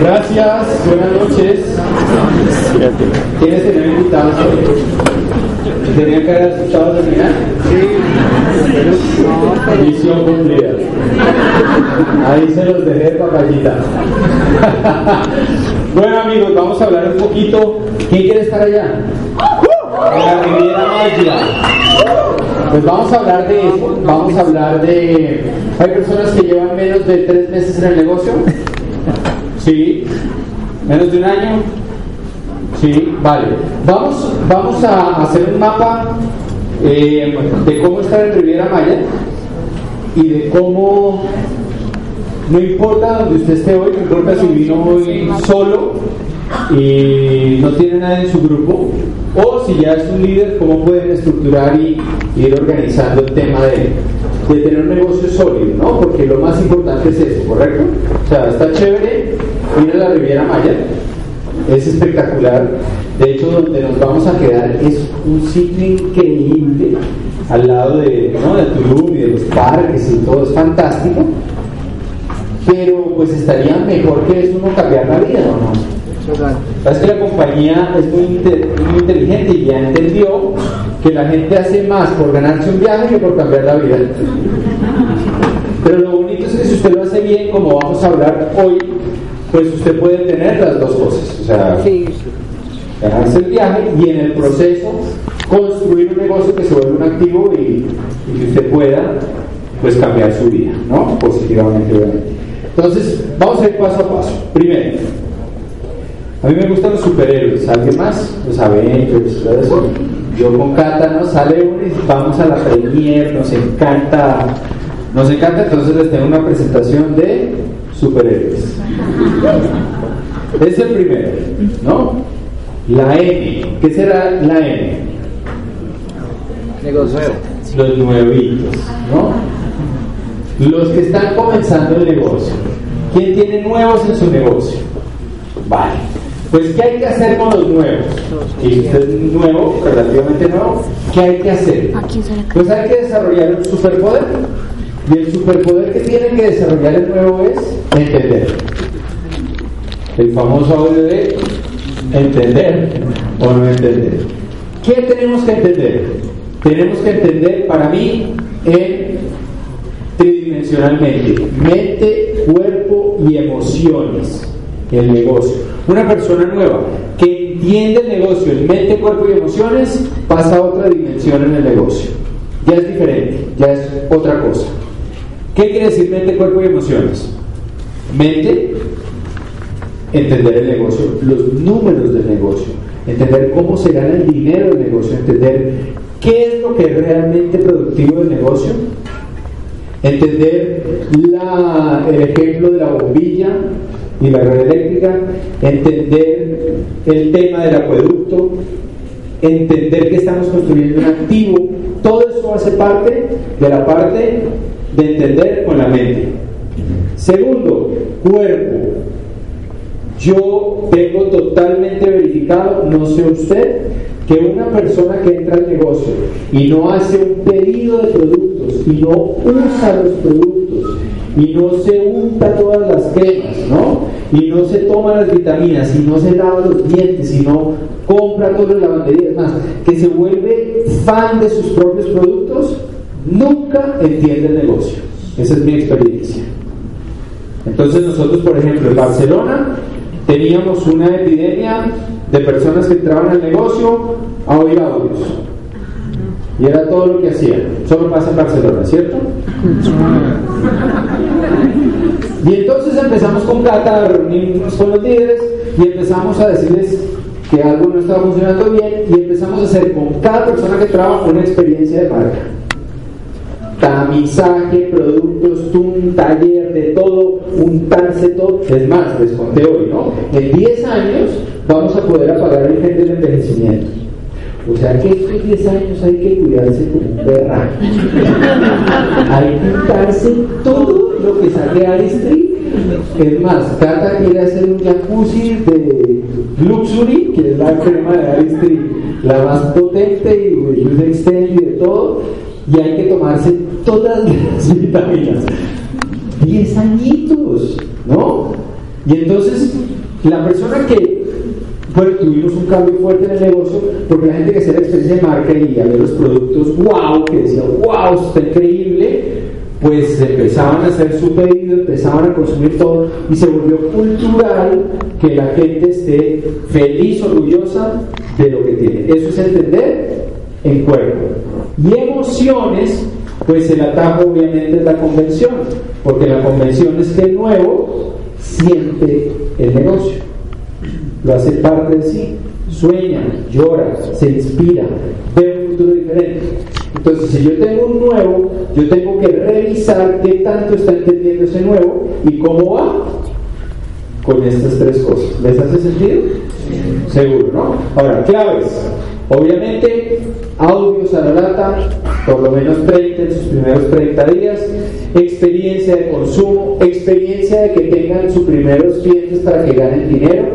Gracias, buenas noches. ¿Quiénes tenían invitados? ¿Tenían que haber escuchado terminar? Sí. Misión cumplida. Ahí se los dejé papayita. Bueno amigos, vamos a hablar un poquito. ¿Quién quiere estar allá? En la Riviera Maya. Pues vamos a hablar de eso, vamos a hablar de... ¿Hay personas que llevan menos de tres meses en el negocio? Sí. ¿Menos de un año? Sí, vale. Vamos, vamos a hacer un mapa eh, de cómo está en Riviera Maya y de cómo no importa donde usted esté hoy, no importa si vino hoy solo y no tiene nada en su grupo, o si ya es un líder, cómo pueden estructurar y ir organizando el tema de, de tener un negocio sólido, ¿no? Porque lo más importante es eso, ¿correcto? O sea, está chévere ir a la Riviera Maya, es espectacular. De hecho, donde nos vamos a quedar es un sitio increíble al lado de, ¿no? de Tulum y de los parques y todo, es fantástico. Pero pues estaría mejor que eso uno cambiar la vida, ¿o no? Es que la compañía es muy, muy, inteligente y ya entendió que la gente hace más por ganarse un viaje que por cambiar la vida. Pero lo bonito es que si usted lo hace bien, como vamos a hablar hoy, pues usted puede tener las dos cosas. O sea, ganarse el viaje y en el proceso construir un negocio que se vuelva un activo y, y que usted pueda pues cambiar su vida, ¿no? Positivamente, obviamente. Entonces, vamos a ir paso a paso. Primero, a mí me gustan los superhéroes. ¿Alguien más? Los Avengers, todo eso. Yo con Cata nos sale uno y vamos a la premier, nos encanta. Nos encanta, entonces les tengo una presentación de superhéroes. Es el primero, ¿no? La N. ¿Qué será la N? Negocio. Los nuevitos, ¿no? Los que están comenzando el negocio. ¿Quién tiene nuevos en su negocio? Vale. Pues, ¿qué hay que hacer con los nuevos? Si usted es nuevo, relativamente nuevo, ¿qué hay que hacer? Pues hay que desarrollar un superpoder. Y el superpoder que tiene que desarrollar el nuevo es entender. El famoso audio de entender o no entender. ¿Qué tenemos que entender? Tenemos que entender, para mí, en mente, cuerpo y emociones, el negocio. Una persona nueva que entiende el negocio en mente, cuerpo y emociones pasa a otra dimensión en el negocio. Ya es diferente, ya es otra cosa. ¿Qué quiere decir mente, cuerpo y emociones? Mente, entender el negocio, los números del negocio, entender cómo se gana el dinero del negocio, entender qué es lo que es realmente productivo del negocio, entender el ejemplo de la bombilla y la red eléctrica, entender el tema del acueducto, entender que estamos construyendo un activo, todo eso hace parte de la parte de entender con la mente. Segundo, cuerpo. Yo tengo totalmente verificado, no sé usted, que una persona que entra al negocio y no hace un pedido de productos y no usa los productos y no se unta todas las cremas, ¿no? Y no se toma las vitaminas y no se lava los dientes y no compra todas las lavanderías más, que se vuelve fan de sus propios productos, nunca entiende el negocio. Esa es mi experiencia. Entonces nosotros, por ejemplo, en Barcelona teníamos una epidemia de personas que entraban al negocio a oír audios. Y era todo lo que hacían. Solo pasa en Barcelona, ¿cierto? Y entonces empezamos con Cata a reunirnos con los líderes y empezamos a decirles que algo no estaba funcionando bien y empezamos a hacer con cada persona que trabaja una experiencia de marca. Tamizaje, productos, un taller de todo, untarse todo. Es más, les conté hoy, ¿no? En 10 años vamos a poder apagar el gen del envejecimiento. O sea que estos 10 años hay que cuidarse como un perra. hay que untarse todo lo que sale a es más, Cata quiere hacer un jacuzzi de Luxury, que es la crema de Aristri, la más potente y de luz extend y de todo, y hay que tomarse todas las vitaminas. 10 añitos, ¿no? Y entonces, la persona que, bueno, tuvimos un cambio fuerte en el negocio, porque la gente que hacía la experiencia de marca y ver los productos, wow, que decía, wow, está increíble, pues empezaban a hacer su pedido, empezaban a consumir todo y se volvió cultural que la gente esté feliz, orgullosa de lo que tiene. Eso es entender en cuerpo. Y emociones, pues el atajo obviamente es la convención, porque la convención es que el nuevo siente el negocio, lo hace parte de sí, sueña, llora, se inspira, ve un futuro diferente. Entonces, si yo tengo un nuevo, yo tengo que revisar qué tanto está entendiendo ese nuevo y cómo va con estas tres cosas. ¿Les hace sentido? Seguro, ¿no? Ahora, claves. Obviamente, audios a la lata, por lo menos 30 en sus primeros 30 días, experiencia de consumo, experiencia de que tengan sus primeros clientes para que ganen dinero,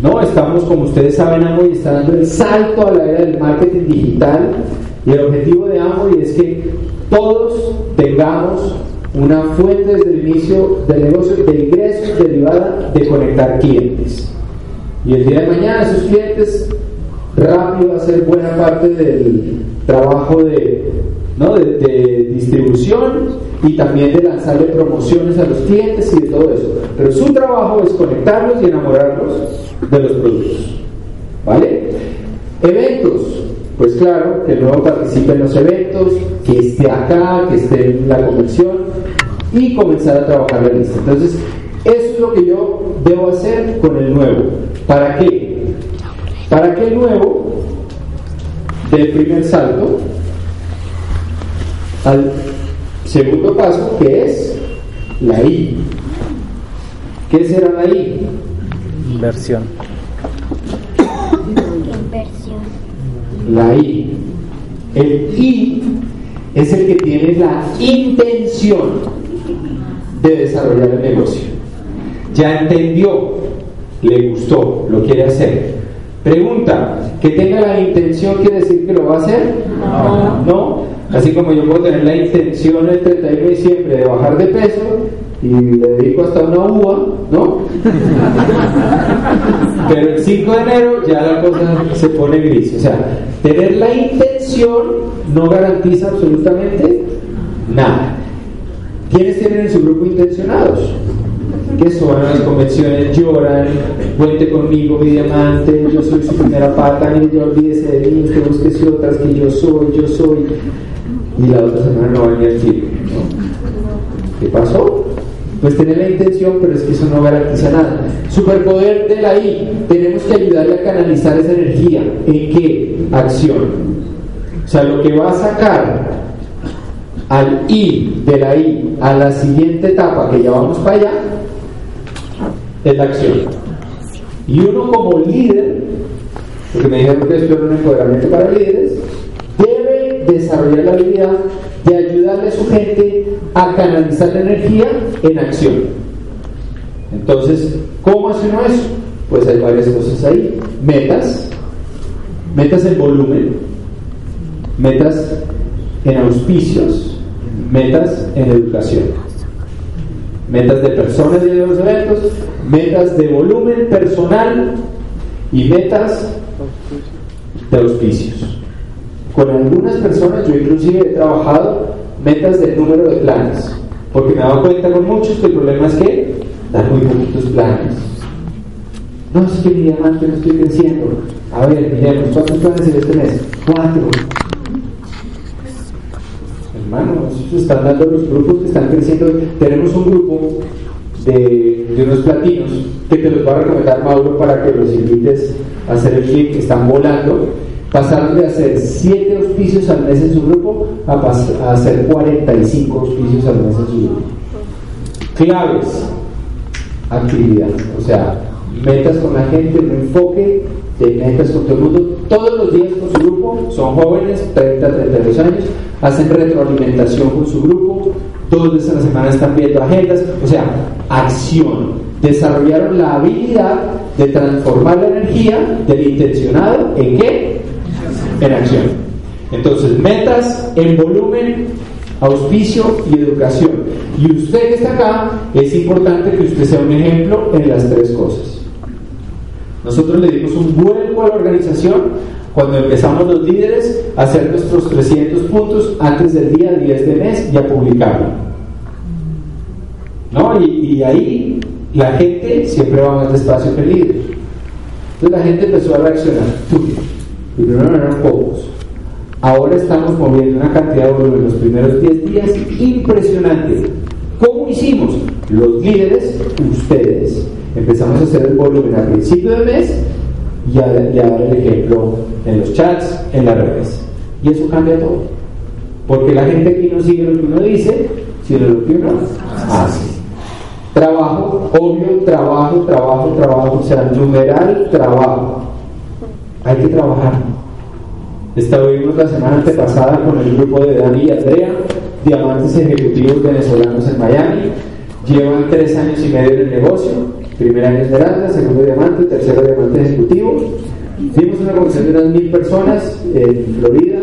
no, estamos, como ustedes saben, Amway está dando el salto a la era del marketing digital y el objetivo de Amway es que todos tengamos una fuente desde el inicio del negocio de ingresos derivada de conectar clientes. Y el día de mañana esos clientes rápido va a ser buena parte del trabajo de, ¿no? de, distribución y también de lanzarle promociones a los clientes y de todo eso. Pero su trabajo es conectarlos y enamorarlos de los productos. ¿Vale? Eventos. Pues claro, que el nuevo participe en los eventos, que esté acá, que esté en la convención y comenzar a trabajar la lista. Entonces, eso es lo que yo debo hacer con el nuevo. ¿Para qué? Para que el nuevo del primer salto al segundo paso, que es la I. ¿Qué será la I? Inversión. Inversión. La I. El I es el que tiene la intención de desarrollar el negocio. Ya entendió, le gustó, lo quiere hacer. Pregunta, ¿que tenga la intención quiere decir que lo va a hacer? No. ¿No? Así como yo puedo tener la intención el 31 de diciembre de bajar de peso y le dedico hasta una uva, ¿no? Pero el 5 de enero ya la cosa se pone gris. O sea, tener la intención no garantiza absolutamente nada. ¿Quiénes tienen en su grupo intencionados? que son las convenciones, lloran, cuente conmigo, mi diamante, yo soy su primera pata, ni yo olvídese de mí, que busque otras, que yo soy, yo soy. Y la otra semana no va tiro. ¿no? ¿Qué pasó? Pues tener la intención, pero es que eso no garantiza nada. Superpoder de la I, tenemos que ayudarle a canalizar esa energía. ¿En qué? Acción. O sea, lo que va a sacar al I de la I a la siguiente etapa, que ya vamos para allá, es la acción. Y uno como líder, porque me dijeron que esto era un empoderamiento para líderes, desarrollar la habilidad de ayudarle a su gente a canalizar la energía en acción. Entonces, ¿cómo hace uno eso? Pues hay varias cosas ahí. Metas, metas en volumen, metas en auspicios, metas en educación, metas de personas y de los eventos, metas de volumen personal y metas de auspicios. Con algunas personas yo inclusive he trabajado metas del número de planes, porque me he dado cuenta con muchos que el problema es que dan muy poquitos planes. No, es que mi diamante no estoy creciendo. A ver, miremos, ¿cuántos planes en este mes? Cuatro. Hermanos, están dando los grupos que están creciendo. Tenemos un grupo de, unos platinos que te los va a recomendar Mauro para que los invites a hacer el clic, que están volando. Pasaron de hacer 7 auspicios al mes en su grupo a, a hacer 45 auspicios al mes en su grupo. Claves, actividad, o sea, metas con la gente, un enfoque de metas con todo el mundo, todos los días con su grupo, son jóvenes, 30, 32 años, hacen retroalimentación con su grupo, dos veces a la semana están viendo agendas, o sea, acción. Desarrollaron la habilidad de transformar la energía del intencionado en qué? En acción. Entonces, metas en volumen, auspicio y educación. Y usted que está acá, es importante que usted sea un ejemplo en las tres cosas. Nosotros le dimos un vuelco a la organización cuando empezamos los líderes a hacer nuestros 300 puntos antes del día 10 de mes y a publicarlo. ¿No? Y, ahí la gente siempre va más despacio que el líder. Entonces la gente empezó a reaccionar. Primero no eran pocos. Ahora estamos moviendo una cantidad de volumen en los primeros 10 días impresionante. ¿Cómo hicimos? Los líderes, ustedes. Empezamos a hacer el volumen al principio del mes y a, dar el ejemplo en los chats, en las redes. Y eso cambia todo. Porque la gente aquí no sigue lo que uno dice, sino lo que uno hace. Trabajo, obvio, trabajo, trabajo, trabajo, o sea, numeral, trabajo. Hay que trabajar. Estuvimos la semana antepasada con el grupo de Dani y Andrea, diamantes ejecutivos venezolanos en Miami. Llevan tres años y medio en el negocio Primer año Esmeralda, segundo diamante, tercero diamante ejecutivo. Vimos una convención de unas mil personas en Florida,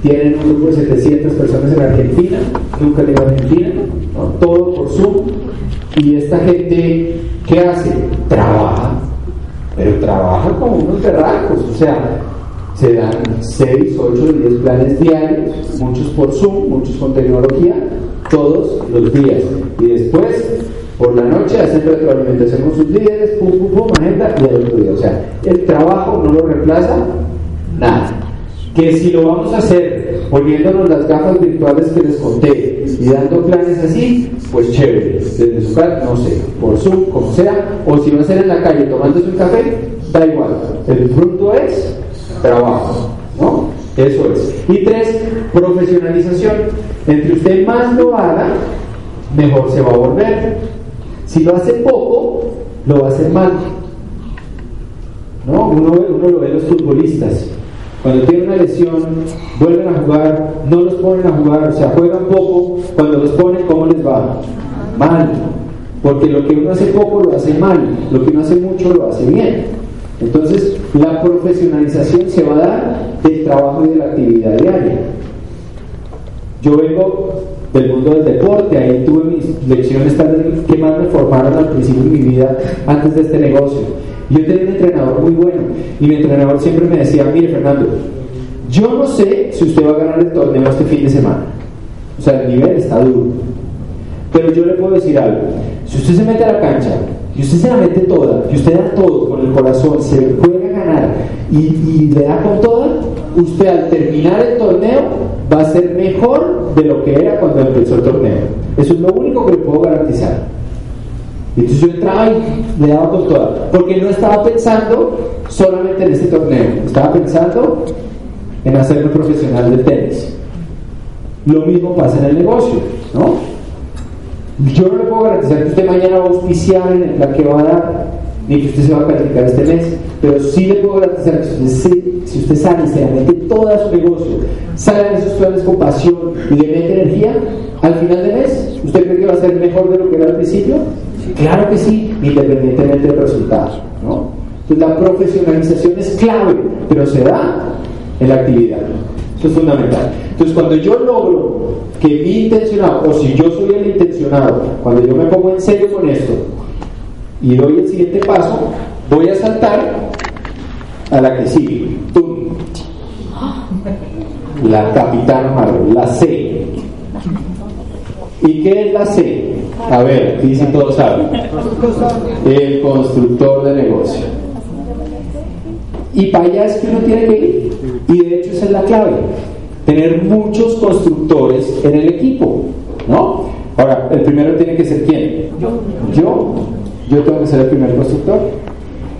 tienen un grupo de 700 personas en Argentina, nunca en Argentina, todo por Zoom. Y esta gente, ¿qué hace? Trabaja, pero trabaja como unos berracos, o sea, se dan 6, 8, 10 planes diarios, muchos por Zoom, muchos con tecnología, todos los días. Y después por la noche hacen retroalimentación con sus líderes, pum, pum, pum, agenda y al otro día. O sea, el trabajo no lo reemplaza nada. Que si lo vamos a hacer poniéndonos las gafas virtuales que les conté y dando planes así, pues chévere, desde su casa, no sé, por Zoom, como sea, o si va a ser en la calle tomándose un café, da igual. El fruto es trabajo, ¿no? Eso es. Y tres, profesionalización. Entre usted más lo haga, mejor se va a volver. Si lo hace poco, lo va a hacer mal. ¿No? Uno, lo ve los futbolistas. Cuando tienen una lesión, vuelven a jugar, no los ponen a jugar, o sea, juegan poco. Cuando los ponen, ¿cómo les va? Mal. Porque lo que uno hace poco lo hace mal, lo que uno hace mucho lo hace bien. Entonces, la profesionalización se va a dar del trabajo y de la actividad diaria. Yo vengo del mundo del deporte, ahí tuve mis lecciones que más me formaron al principio de mi vida antes de este negocio. Yo tenía un entrenador muy bueno y mi entrenador siempre me decía, mire Fernando, yo no sé si usted va a ganar el torneo este fin de semana. O sea, el nivel está duro. Pero yo le puedo decir algo. Si usted se mete a la cancha y usted se la mete toda, y usted da todo con el corazón, se juega a ganar y, y le da con toda, usted al terminar el torneo va a ser mejor de lo que era cuando empezó el torneo. Eso es lo único que le puedo garantizar. Entonces yo entraba y le daba con toda, porque no estaba pensando solamente en este torneo, estaba pensando en hacerme profesional de tenis. Lo mismo pasa en el negocio, ¿no? Yo no le puedo garantizar que usted mañana va a auspiciar en el plan que va a dar, ni que usted se va a calificar este mes, pero sí le puedo garantizar que si usted, si usted sale y se mete todo su negocio, sale de esos planes con pasión y le mete energía, al final del mes, ¿usted cree que va a ser mejor de lo que era al principio? Claro que sí, independientemente del resultado. ¿no? Entonces la profesionalización es clave, pero se da en la actividad. Eso es fundamental. Entonces cuando yo logro que mi intencionado, o si yo soy el intencionado, cuando yo me pongo en serio con esto y doy el siguiente paso, voy a saltar a la que sigue. La capitana Marvel, la C. ¿Y qué es la C? A ver, dice todos saben. El constructor de negocio. Y para allá es que uno tiene que ir. Y de hecho esa es la clave. Tener muchos constructores en el equipo. ¿No? Ahora, el primero tiene que ser quién? Yo. Yo tengo que ser el primer constructor.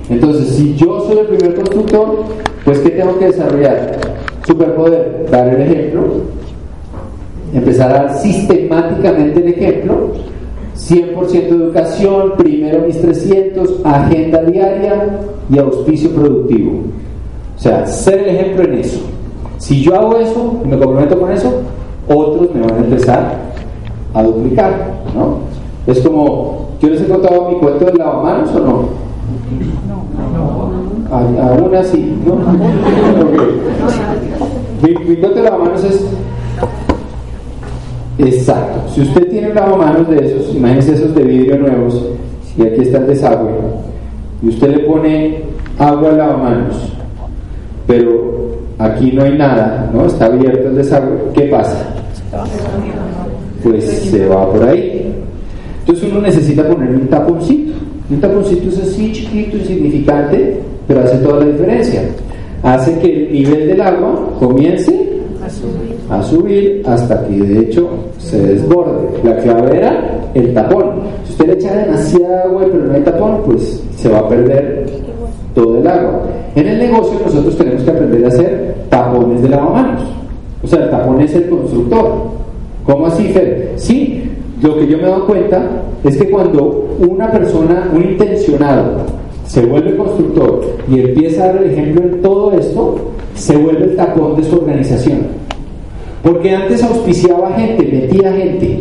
Entonces, si yo soy el primer constructor, pues ¿qué tengo que desarrollar? Superpoder, dar el ejemplo, empezar a dar sistemáticamente el ejemplo, 100% educación, primero mis 300, agenda diaria y auspicio productivo. O sea, ser el ejemplo en eso. Si yo hago eso y me comprometo con eso, otros me van a empezar a duplicar, ¿no? Es como, yo les he contado mi cuento del lavamanos o no? No. Aún así, ¿no? mi, mi cuento de lavamanos es Exacto. Si usted tiene un lavamanos de esos, imagínese esos de vidrio nuevos, y aquí está el desagüe, y usted le pone agua al lavamanos, pero aquí no hay nada, ¿no? Está abierto el desagüe, ¿qué pasa? Pues se va por ahí. Entonces uno necesita poner un taponcito. Un taponcito es así chiquito, insignificante, pero hace toda la diferencia. Hace que el nivel del agua comience a subir hasta que de hecho se desborde. La clave era el tapón. Si usted le echa demasiada agua pero no hay tapón, pues se va a perder todo el agua. En el negocio nosotros tenemos que aprender a hacer tapones de lavamanos. O sea, el tapón es el constructor. ¿Cómo así, Fer? Sí, lo que yo me he dado cuenta es que cuando una persona, un intencionado, se vuelve constructor y empieza a dar el ejemplo en todo esto, se vuelve el tapón de su organización. Porque antes auspiciaba gente, metía gente.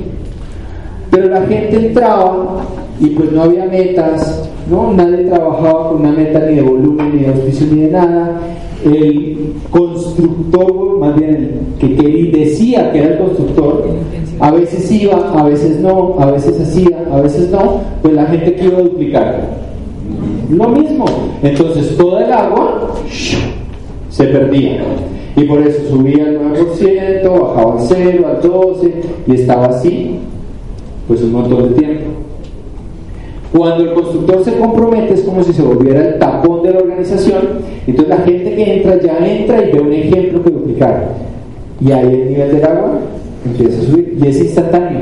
Pero la gente entraba y pues no había metas, ¿no? Nadie trabajaba con una meta ni de volumen, ni de auspicio, ni de nada. El constructor, más bien el que decía que era el constructor, a veces iba, a veces no, a veces hacía, a veces no, pues la gente que iba a duplicar. Lo mismo. Entonces toda el agua se perdía. Y por eso subía al 9%, bajaba al 0, al 12 y estaba así, pues un montón de tiempo. Cuando el constructor se compromete es como si se volviera el tapón de la organización, entonces la gente que entra ya entra y ve un ejemplo que duplicar. Y ahí el nivel del agua empieza a subir y es instantáneo.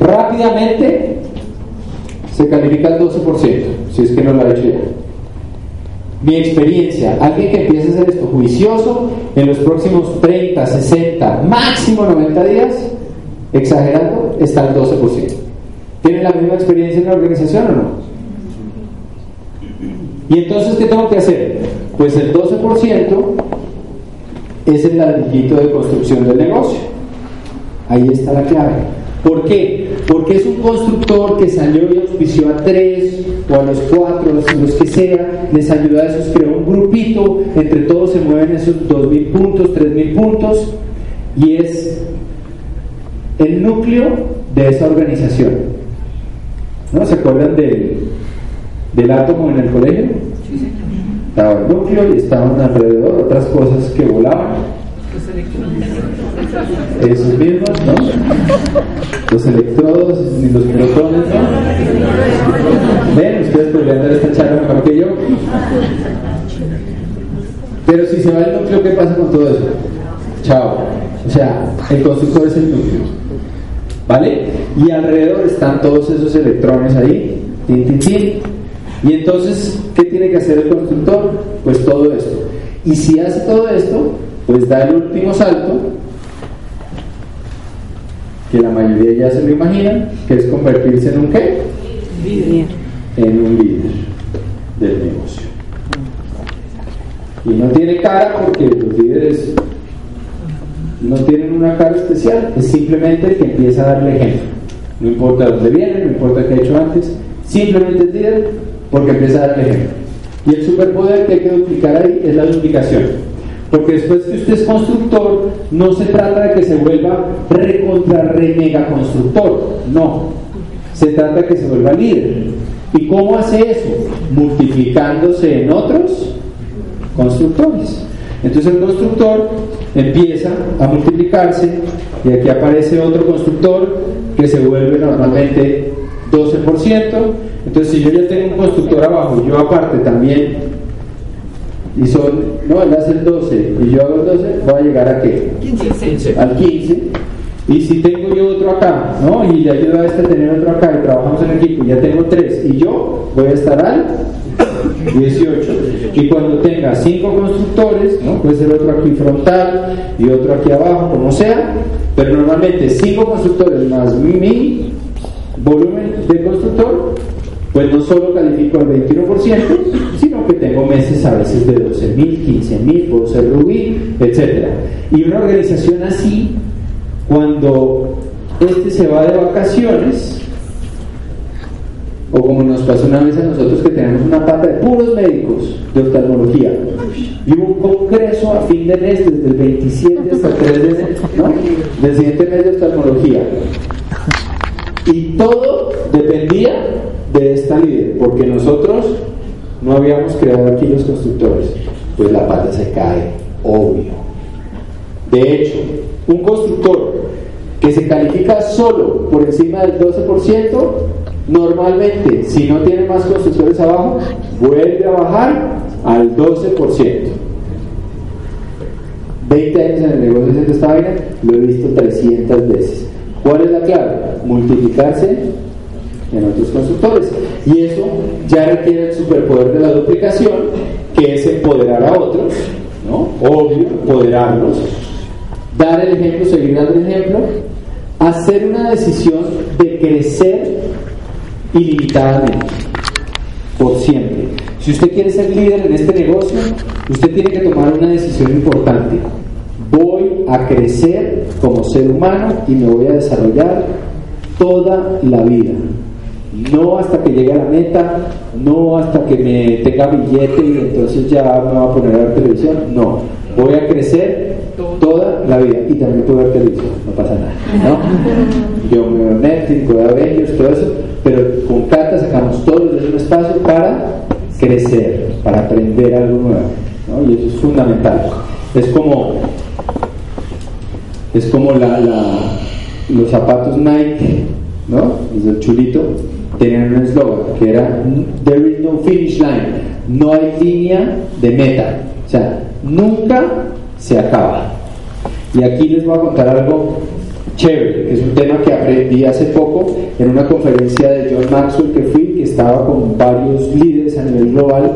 Rápidamente se califica el 12%, si es que no lo ha hecho ya mi experiencia, alguien que empiece a hacer esto juicioso en los próximos 30, 60, máximo 90 días, exagerando, está al 12%. ¿Tiene la misma experiencia en la organización o no? Y entonces, ¿qué tengo que hacer? Pues el 12% es el ladrillito de construcción del negocio. Ahí está la clave. ¿Por qué? Porque es un constructor que salió y auspició a tres o a los cuatro, los, los que sea, les ayuda a esos, creó un grupito, entre todos se mueven esos dos mil puntos, tres mil puntos, y es el núcleo de esa organización. ¿No? ¿Se acuerdan del, del átomo en el colegio? Estaba el núcleo y estaban alrededor otras cosas que volaban. Esos mismos, ¿no? Los electrodos y los protones, ¿no? Ven, ustedes podrían dar esta charla mejor que yo. Pero si se va el núcleo, ¿qué pasa con todo eso? Chao. O sea, el constructor es el núcleo. ¿Vale? Y alrededor están todos esos electrones ahí. Tin, tin, tin. Y entonces, ¿qué tiene que hacer el constructor? Pues todo esto. Y si hace todo esto, pues da el último salto que la mayoría ya se lo imagina, que es convertirse en un qué? Líder. En un líder del negocio. Y no tiene cara porque los líderes no tienen una cara especial, es simplemente que empieza a darle ejemplo. No importa dónde viene, no importa qué ha hecho antes, simplemente es líder porque empieza a darle ejemplo. Y el superpoder que hay que duplicar ahí es la duplicación. Porque después que usted es constructor, no se trata de que se vuelva recontra re mega constructor, no. Se trata de que se vuelva líder. ¿Y cómo hace eso? Multiplicándose en otros constructores. Entonces el constructor empieza a multiplicarse y aquí aparece otro constructor que se vuelve normalmente 12%. Entonces si yo ya tengo un constructor abajo, yo aparte también y son, no, él hace el 12 y yo hago el 12, voy a llegar a qué? 15. Al 15. Y si tengo yo otro acá, ¿no? Y le ayuda a este a tener otro acá y trabajamos en equipo y ya tengo tres y yo voy a estar al 18. Y cuando tenga cinco constructores, ¿no? Puede ser otro aquí frontal y otro aquí abajo, como sea, pero normalmente cinco constructores más mi volumen de constructor, pues no solo califico al 21%, sino que tengo meses a veces de 12.000, 15.000, puedo ser Rubí, etc. Y una organización así cuando este se va de vacaciones, o como nos pasó una vez a nosotros que tenemos una pata de puros médicos de oftalmología, y un congreso a fin de mes, desde el 27 hasta el 3 de enero, ¿no? del siguiente mes de oftalmología. Y todo dependía de esta líder, porque nosotros no habíamos creado aquí los constructores, pues la pata se cae, obvio. De hecho, un constructor que se califica solo por encima del 12%, normalmente, si no tiene más constructores abajo, vuelve a bajar al 12%. 20 años en el negocio de esta vaina, lo he visto 300 veces. ¿Cuál es la clave? Multiplicarse en otros constructores. Y eso ya requiere el superpoder de la duplicación, que es empoderar a otros, ¿no? Obvio, empoderarlos, dar el ejemplo, seguir dando el ejemplo, hacer una decisión de crecer ilimitadamente, por siempre. Si usted quiere ser líder en este negocio, usted tiene que tomar una decisión importante. Voy a crecer como ser humano y me voy a desarrollar toda la vida. No hasta que llegue a la meta, no hasta que me tenga billete y entonces ya me va a poner a ver televisión. No, voy a crecer toda la vida y también puedo ver televisión, no pasa nada. ¿no? Yo me veo Netflix, puedo ver todo eso, pero con Cata sacamos todos los un espacio para crecer, para aprender algo nuevo. ¿no? Y eso es fundamental. Es como, es como la, los zapatos Nike, ¿no? Desde el chulito, tenían un eslogan que era There is no finish line, no hay línea de meta. O sea, nunca se acaba. Y aquí les voy a contar algo chévere, que es un tema que aprendí hace poco en una conferencia de John Maxwell que fui, que estaba con varios líderes a nivel global,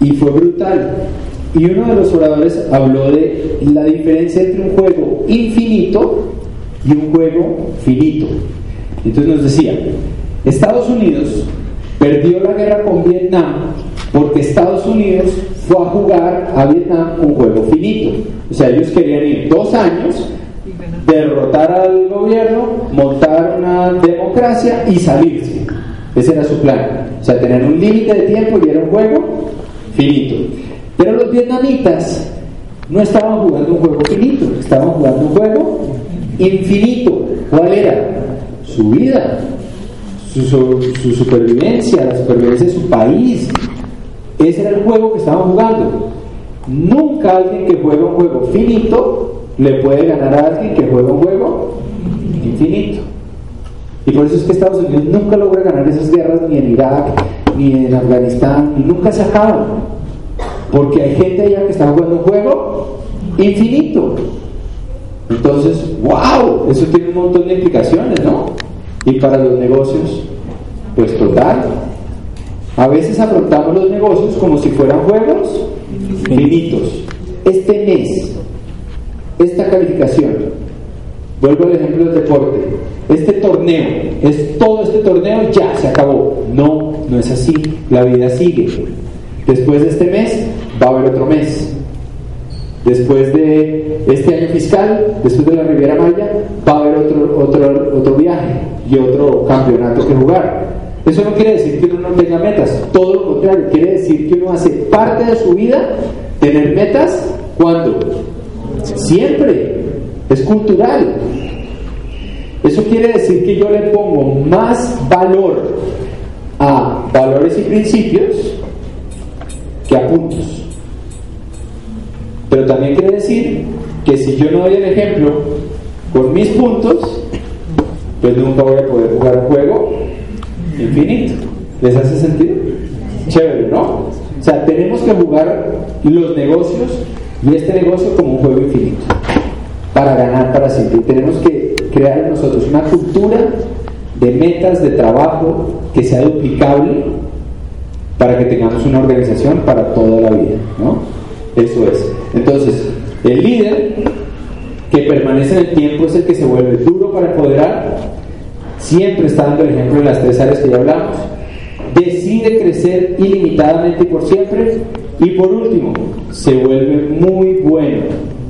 y fue brutal. Y uno de los oradores habló de la diferencia entre un juego infinito y un juego finito. Entonces nos decía, Estados Unidos perdió la guerra con Vietnam porque Estados Unidos fue a jugar a Vietnam un juego finito. O sea, ellos querían ir dos años, derrotar al gobierno, montar una democracia y salirse. Ese era su plan. O sea, tener un límite de tiempo y era un juego finito. Pero los vietnamitas no estaban jugando un juego finito, estaban jugando un juego infinito. ¿Cuál era? Su vida, su, su supervivencia, la supervivencia de su país, ese era el juego que estaban jugando. Nunca alguien que juega un juego finito le puede ganar a alguien que juega un juego infinito. Y por eso es que Estados Unidos nunca logra ganar esas guerras ni en Irak, ni en Afganistán, y nunca se acaban. Porque hay gente allá que está jugando un juego infinito. Entonces, wow, eso tiene un montón de implicaciones, ¿no? Y para los negocios, pues total, a veces afrontamos los negocios como si fueran juegos finitos. Este mes, esta calificación, vuelvo al ejemplo del deporte, este torneo, es todo este torneo ya se acabó. No, no es así, la vida sigue. Después de este mes va a haber otro mes. Después de este año fiscal, después de la Riviera Maya, va a haber otro, otro, otro viaje y otro campeonato que jugar. Eso no quiere decir que uno no tenga metas, todo lo contrario, quiere decir que uno hace parte de su vida tener metas cuando siempre es cultural. Eso quiere decir que yo le pongo más valor a valores y principios que a puntos. Pero también quiere decir que si yo no doy el ejemplo con mis puntos, pues nunca voy a poder jugar un juego infinito. ¿Les hace sentido? Chévere, ¿no? O sea, tenemos que jugar los negocios y este negocio como un juego infinito para ganar para siempre. Tenemos que crear en nosotros una cultura de metas de trabajo que sea duplicable para que tengamos una organización para toda la vida, ¿no? Eso es. Entonces, el líder que permanece en el tiempo es el que se vuelve duro para empoderar, siempre está dando el ejemplo en las tres áreas que ya hablamos, decide crecer ilimitadamente y por siempre, y por último, se vuelve muy bueno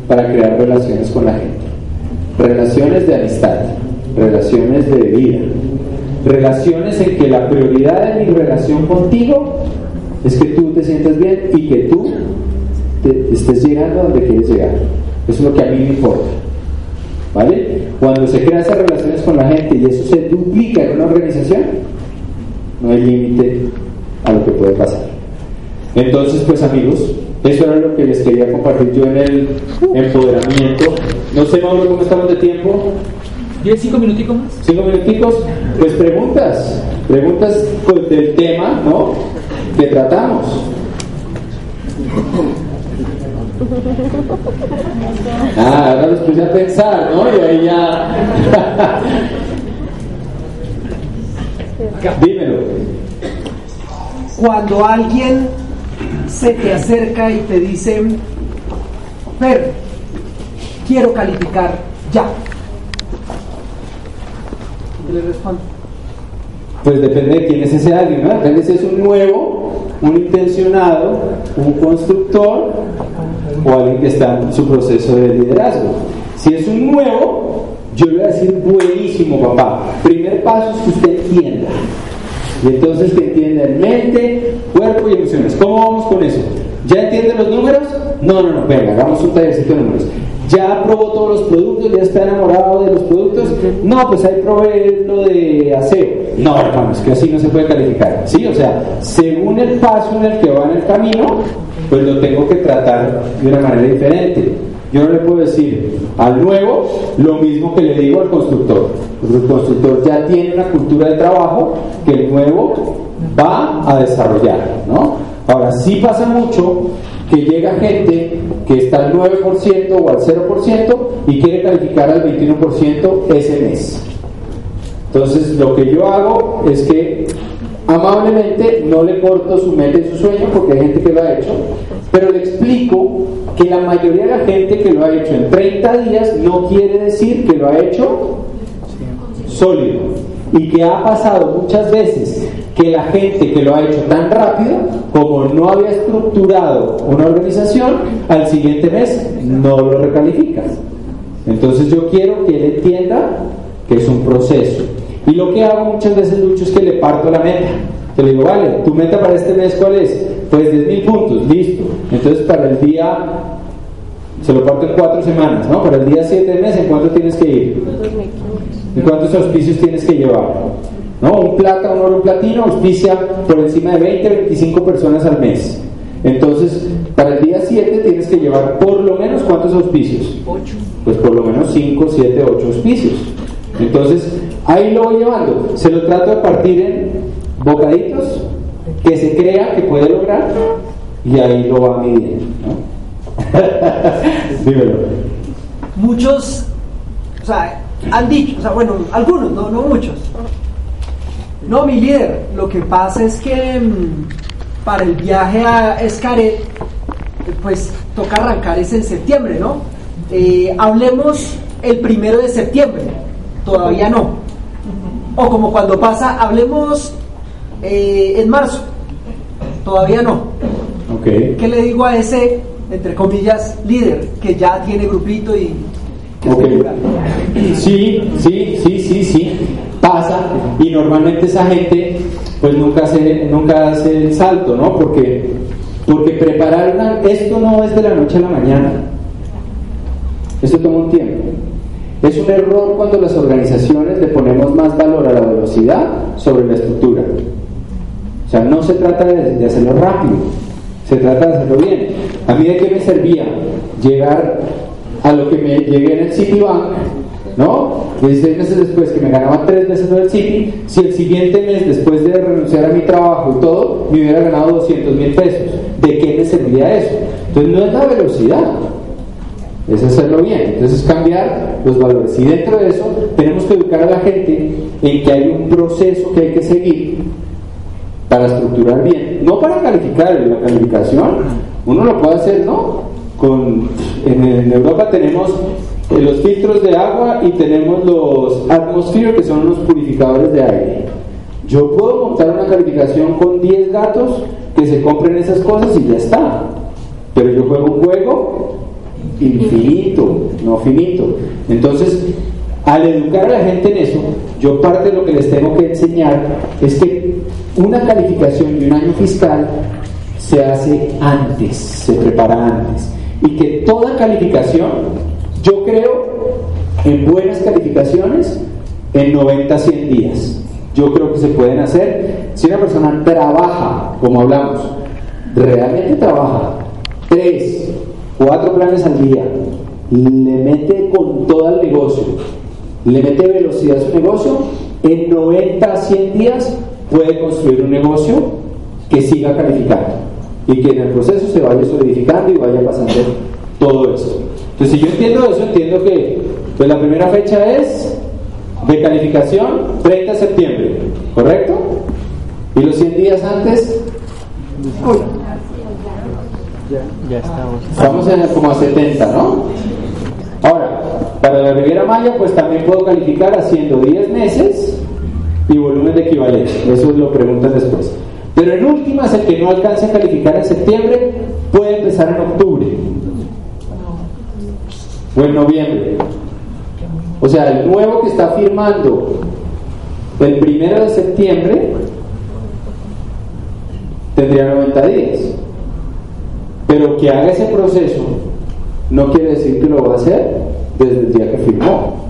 para crear relaciones con la gente. Relaciones de amistad, relaciones de vida, relaciones en que la prioridad de mi relación contigo es que tú te sientas bien y que tú estés llegando a donde quieres llegar. Eso es lo que a mí me importa. ¿Vale? Cuando se crean esas relaciones con la gente y eso se duplica en una organización, no hay límite a lo que puede pasar. Entonces, pues amigos, eso era lo que les quería compartir yo en el empoderamiento. No sé, Mauro, ¿cómo estamos de tiempo? ¿Diez, cinco minuticos más? ¿Cinco minuticos? Pues preguntas, preguntas del tema, ¿no? Que tratamos. Ah, ahora los puse a pensar, ¿no? Y ahí ya. Dímelo. Cuando alguien se te acerca y te dice, Fer, quiero calificar ya. ¿Qué le respondo? Pues depende de quién es ese alguien, ¿no? Depende si es un nuevo, un intencionado, un constructor o alguien que está en su proceso de liderazgo. Si es un nuevo, yo le voy a decir buenísimo, papá. Primer paso es que usted entienda. Y entonces que entienda en mente, cuerpo y emociones. ¿Cómo vamos con eso? ¿Ya entiende los números? No, no, no, venga, hagamos un tallercito de números. ¿Ya probó todos los productos? ¿Ya está enamorado de los productos? No, pues ahí probé lo de aseo. No, hermanos, que así no se puede calificar. Sí, o sea, según el paso en el que va en el camino, pues lo tengo que tratar de una manera diferente. Yo no le puedo decir al nuevo lo mismo que le digo al constructor. El constructor ya tiene una cultura de trabajo que el nuevo va a desarrollar, ¿no? Ahora, sí pasa mucho que llega gente que está al 9% o al 0% y quiere calificar al 21% ese mes. Entonces, lo que yo hago es que amablemente no le corto su meta y su sueño porque hay gente que lo ha hecho, pero le explico que la mayoría de la gente que lo ha hecho en 30 días no quiere decir que lo ha hecho sólido y que ha pasado muchas veces que la gente que lo ha hecho tan rápido, como no había estructurado una organización, al siguiente mes no lo recalifica. Entonces yo quiero que él entienda que es un proceso. Y lo que hago muchas veces, Lucho, es que le parto la meta. Te le digo, vale, tu meta para este mes, ¿cuál es? Pues 10 mil puntos, listo. Entonces para el día, se lo parto en cuatro semanas, ¿no? Para el día 7 de mes, ¿en cuánto tienes que ir? ¿En cuántos auspicios tienes que llevar? ¿No? Un plata, un oro, un platino auspicia por encima de 20, 25 personas al mes. Entonces, para el día 7 tienes que llevar por lo menos cuántos auspicios? 8. Pues por lo menos 5, 7, 8 auspicios. Entonces, ahí lo voy llevando. Se lo trato de partir en bocaditos que se crea que puede lograr y ahí lo va midiendo. ¿no? Dímelo. Muchos, o sea, han dicho, o sea, bueno, algunos, no, no muchos. No, mi líder, lo que pasa es que mm, para el viaje a Escaret, pues toca arrancar es en septiembre, ¿no? Eh, hablemos el primero de septiembre, todavía no. O como cuando pasa, hablemos eh, en marzo, todavía no. Okay. ¿Qué le digo a ese, entre comillas, líder que ya tiene grupito y Okay. Sí, sí, sí, sí, sí, y normalmente esa gente pues nunca hace, nunca hace el salto, ¿no? Porque, porque preparar una, esto no es de la noche a la mañana, esto toma un tiempo. Es un error cuando las organizaciones le ponemos más valor a la velocidad sobre la estructura. O sea, no se trata de, de hacerlo rápido, se trata de hacerlo bien. A mí de qué me servía llegar a lo que me llegué en el Citibank, ¿no? 16 meses después que me ganaba tres veces en el City, si el siguiente mes, después de renunciar a mi trabajo y todo, me hubiera ganado 200 mil pesos, ¿de qué me serviría eso? Entonces no es la velocidad, es hacerlo bien. Entonces cambiar los valores. Y dentro de eso tenemos que educar a la gente en que hay un proceso que hay que seguir para estructurar bien, no para calificar la calificación, uno lo puede hacer, ¿no? Con, en, Europa tenemos los filtros de agua y tenemos los atmosphere, que son los purificadores de aire. Yo puedo montar una calificación con 10 gatos que se compren esas cosas y ya está. Pero yo juego un juego infinito, no finito. Entonces, al educar a la gente en eso, yo parte de lo que les tengo que enseñar es que una calificación de un año fiscal se hace antes, se prepara antes. Y que toda calificación, yo creo en buenas calificaciones en 90, 100 días. Yo creo que se pueden hacer si una persona trabaja, como hablamos, realmente trabaja, tres, cuatro planes al día, le mete con todo el negocio, le mete velocidad a su negocio, en 90 100 días puede construir un negocio que siga calificando y que en el proceso se vaya solidificando y vaya pasando todo esto. Entonces, si yo entiendo eso, entiendo que pues, la primera fecha es de calificación 30 de septiembre, ¿correcto? Y los 100 días antes, ya, estamos. Estamos en como a 70, ¿no? Ahora, para la Riviera Maya, pues también puedo calificar haciendo 10 meses y volumen de equivalente. Eso lo preguntan después. Pero en últimas, el que no alcance a calificar en septiembre puede empezar en octubre o en noviembre. O sea, el nuevo que está firmando el primero de septiembre tendría 90 días. Pero que haga ese proceso no quiere decir que lo va a hacer desde el día que firmó.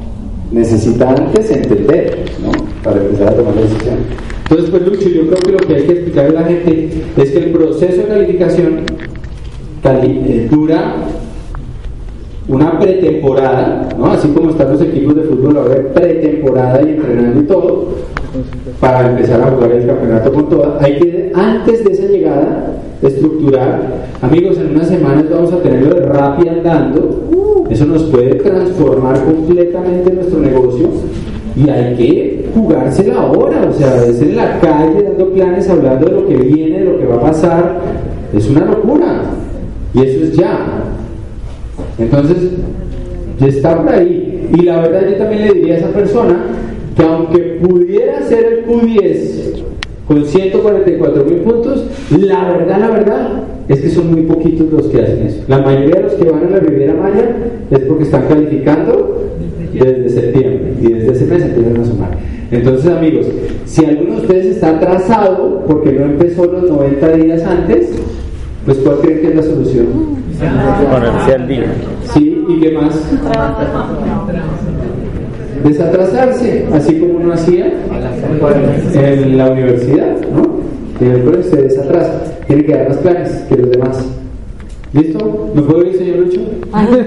Necesita antes entender, ¿no? Para empezar a tomar la decisión. Entonces, pues Lucho, yo creo que lo que hay que explicarle a la gente es que el proceso de calificación eh, dura una pretemporada, ¿no? así como están los equipos de fútbol, a ver pretemporada y entrenando y todo, para empezar a jugar el campeonato con toda. Hay que, antes de esa llegada, estructurar. Amigos, en unas semanas vamos a tenerlo de Rappi andando. Eso nos puede transformar completamente nuestro negocio. Y hay que jugársela ahora, o sea, es en la calle dando planes, hablando de lo que viene, de lo que va a pasar. Es una locura. Y eso es ya. Entonces, está por ahí. Y la verdad yo también le diría a esa persona que aunque pudiera ser el Q10 con 144 mil puntos, la verdad, la verdad es que son muy poquitos los que hacen eso. La mayoría de los que van a la Riviera Maya es porque están calificando desde septiembre y desde ese mes empiezan a sumar. Entonces, amigos, si alguno de ustedes está atrasado porque no empezó los 90 días antes, pues ¿cuál creen que es la solución? Ponerse al día. Sí, ¿y qué más? Desatrasarse, así como uno hacía en la universidad, ¿no? Y después se desatrasa. Tiene que dar más planes que los demás. ¿Listo? ¿Me puedo ir, señor Lucho? vale.